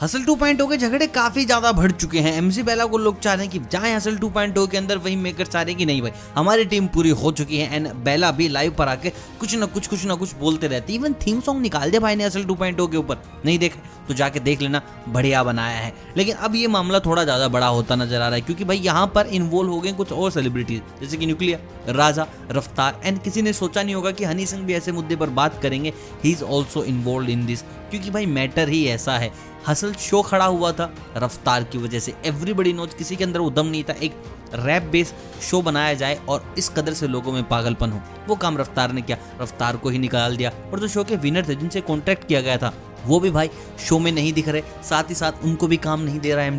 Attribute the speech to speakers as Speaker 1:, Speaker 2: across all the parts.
Speaker 1: Hustle 2.0 के झगड़े काफ़ी ज़्यादा बढ़ चुके हैं। एमसी बेला को लोग चाह रहे हैं कि जाए हसल 2.0 के अंदर, वही मेकर चाह रहे कि नहीं भाई? हमारी टीम पूरी हो चुकी है एंड बेला भी लाइव पर आके कुछ ना कुछ कुछ ना कुछ बोलते रहते इवन थीम सॉन्ग निकाल दिया भाई ने हसल 2.0 के ऊपर। नहीं देख तो जाके देख लेना, बढ़िया बनाया है। लेकिन अब ये मामला थोड़ा ज़्यादा बड़ा होता नज़र आ रहा है, क्योंकि भाई यहाँ पर इन्वॉल्व हो गए कुछ और सेलिब्रिटीज जैसे कि न्यूक्लियर राजा रफ्तार एंड किसी ने सोचा नहीं होगा कि हनी सिंह भी ऐसे मुद्दे पर बात करेंगे। He is also involve in this क्योंकि भाई मैटर ही ऐसा है। हसल शो खड़ा हुआ था। रफ्तार की वजह से एवरीबडी नोज़ किसी के अंदर उदम नहीं था। एक रैप बेस शो बनाया जाए और इस कदर से लोगों में पागलपन हो। वो काम रफ्तार ने किया। रफ्तार को ही निकाल दिया और जो शो के विनर थे, जिनसे कॉन्ट्रैक्ट किया गया था, वो भी भाई शो में नहीं दिख रहे। साथ ही साथ उनको भी काम नहीं दे रहा है एम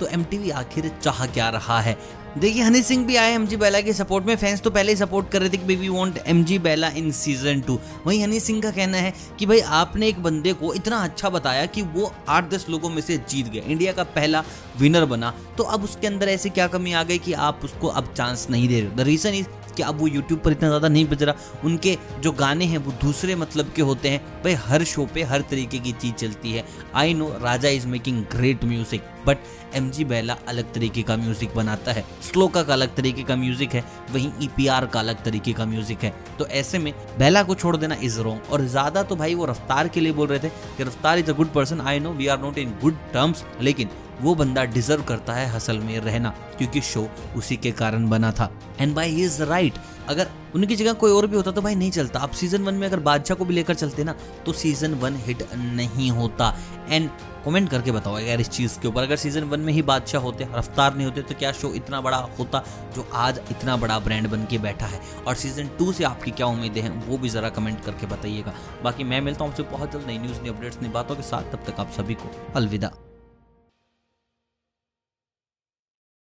Speaker 1: तो एमटीवी आखिर चाह क्या रहा है? देखिए हनी सिंह भी आए एम जी बैला के सपोर्ट में। फैंस तो पहले ही सपोर्ट कर रहे थे कि वी वांट एमजी बैला इन सीज़न टू वहीं हनी सिंह का कहना है कि, भाई, आपने एक बंदे को इतना अच्छा बताया कि वो आठ दस लोगों में से जीत गए। इंडिया का पहला विनर बना। तो अब उसके अंदर ऐसी क्या कमी आ गई कि आप उसको अब चांस नहीं दे रहे द रीजन इज़ कि अब वो यूट्यूब पर इतना ज़्यादा नहीं बज रहा। उनके जो गाने हैं, वो दूसरे मतलब के होते हैं। भाई, हर शो पे हर तरीके की चीज़ चलती है। I know Raja is making great music but M G बैला अलग तरीके का म्यूज़िक बनाता है। स्लोका का अलग तरीके का म्यूज़िक है, वहीं ई e का अलग तरीके का म्यूज़िक है। तो ऐसे में बेला को छोड़ देना इज़ रॉन्ग और ज़्यादा तो भाई वो रफ्तार के लिए बोल रहे थे कि Raftaar is a good person I know we are not in good terms लेकिन वो बंदा डिजर्व करता है हसल में रहना, क्योंकि शो उसी के कारण बना था। एंड बाई इज़ राइट अगर उनकी जगह कोई और भी होता तो भाई नहीं चलता। अब सीज़न वन में अगर बादशाह को भी लेकर चलते ना तो सीज़न वन हिट नहीं होता। एंड कमेंट करके बताओ यार इस चीज़ के ऊपर। अगर सीज़न वन में ही बादशाह होते, रफ्तार नहीं होते तो क्या शो इतना बड़ा होता जो आज इतना बड़ा ब्रांड बन के बैठा है? और सीज़न टू से आपकी क्या उम्मीदें हैं, वो भी ज़रा कमेंट करके बताइएगा। बाकी मैं मिलता हूँ आपसे बहुत जल्द नई न्यूज़ नई अपडेट्स नई बातों के साथ। तब तक आप सभी को अलविदा।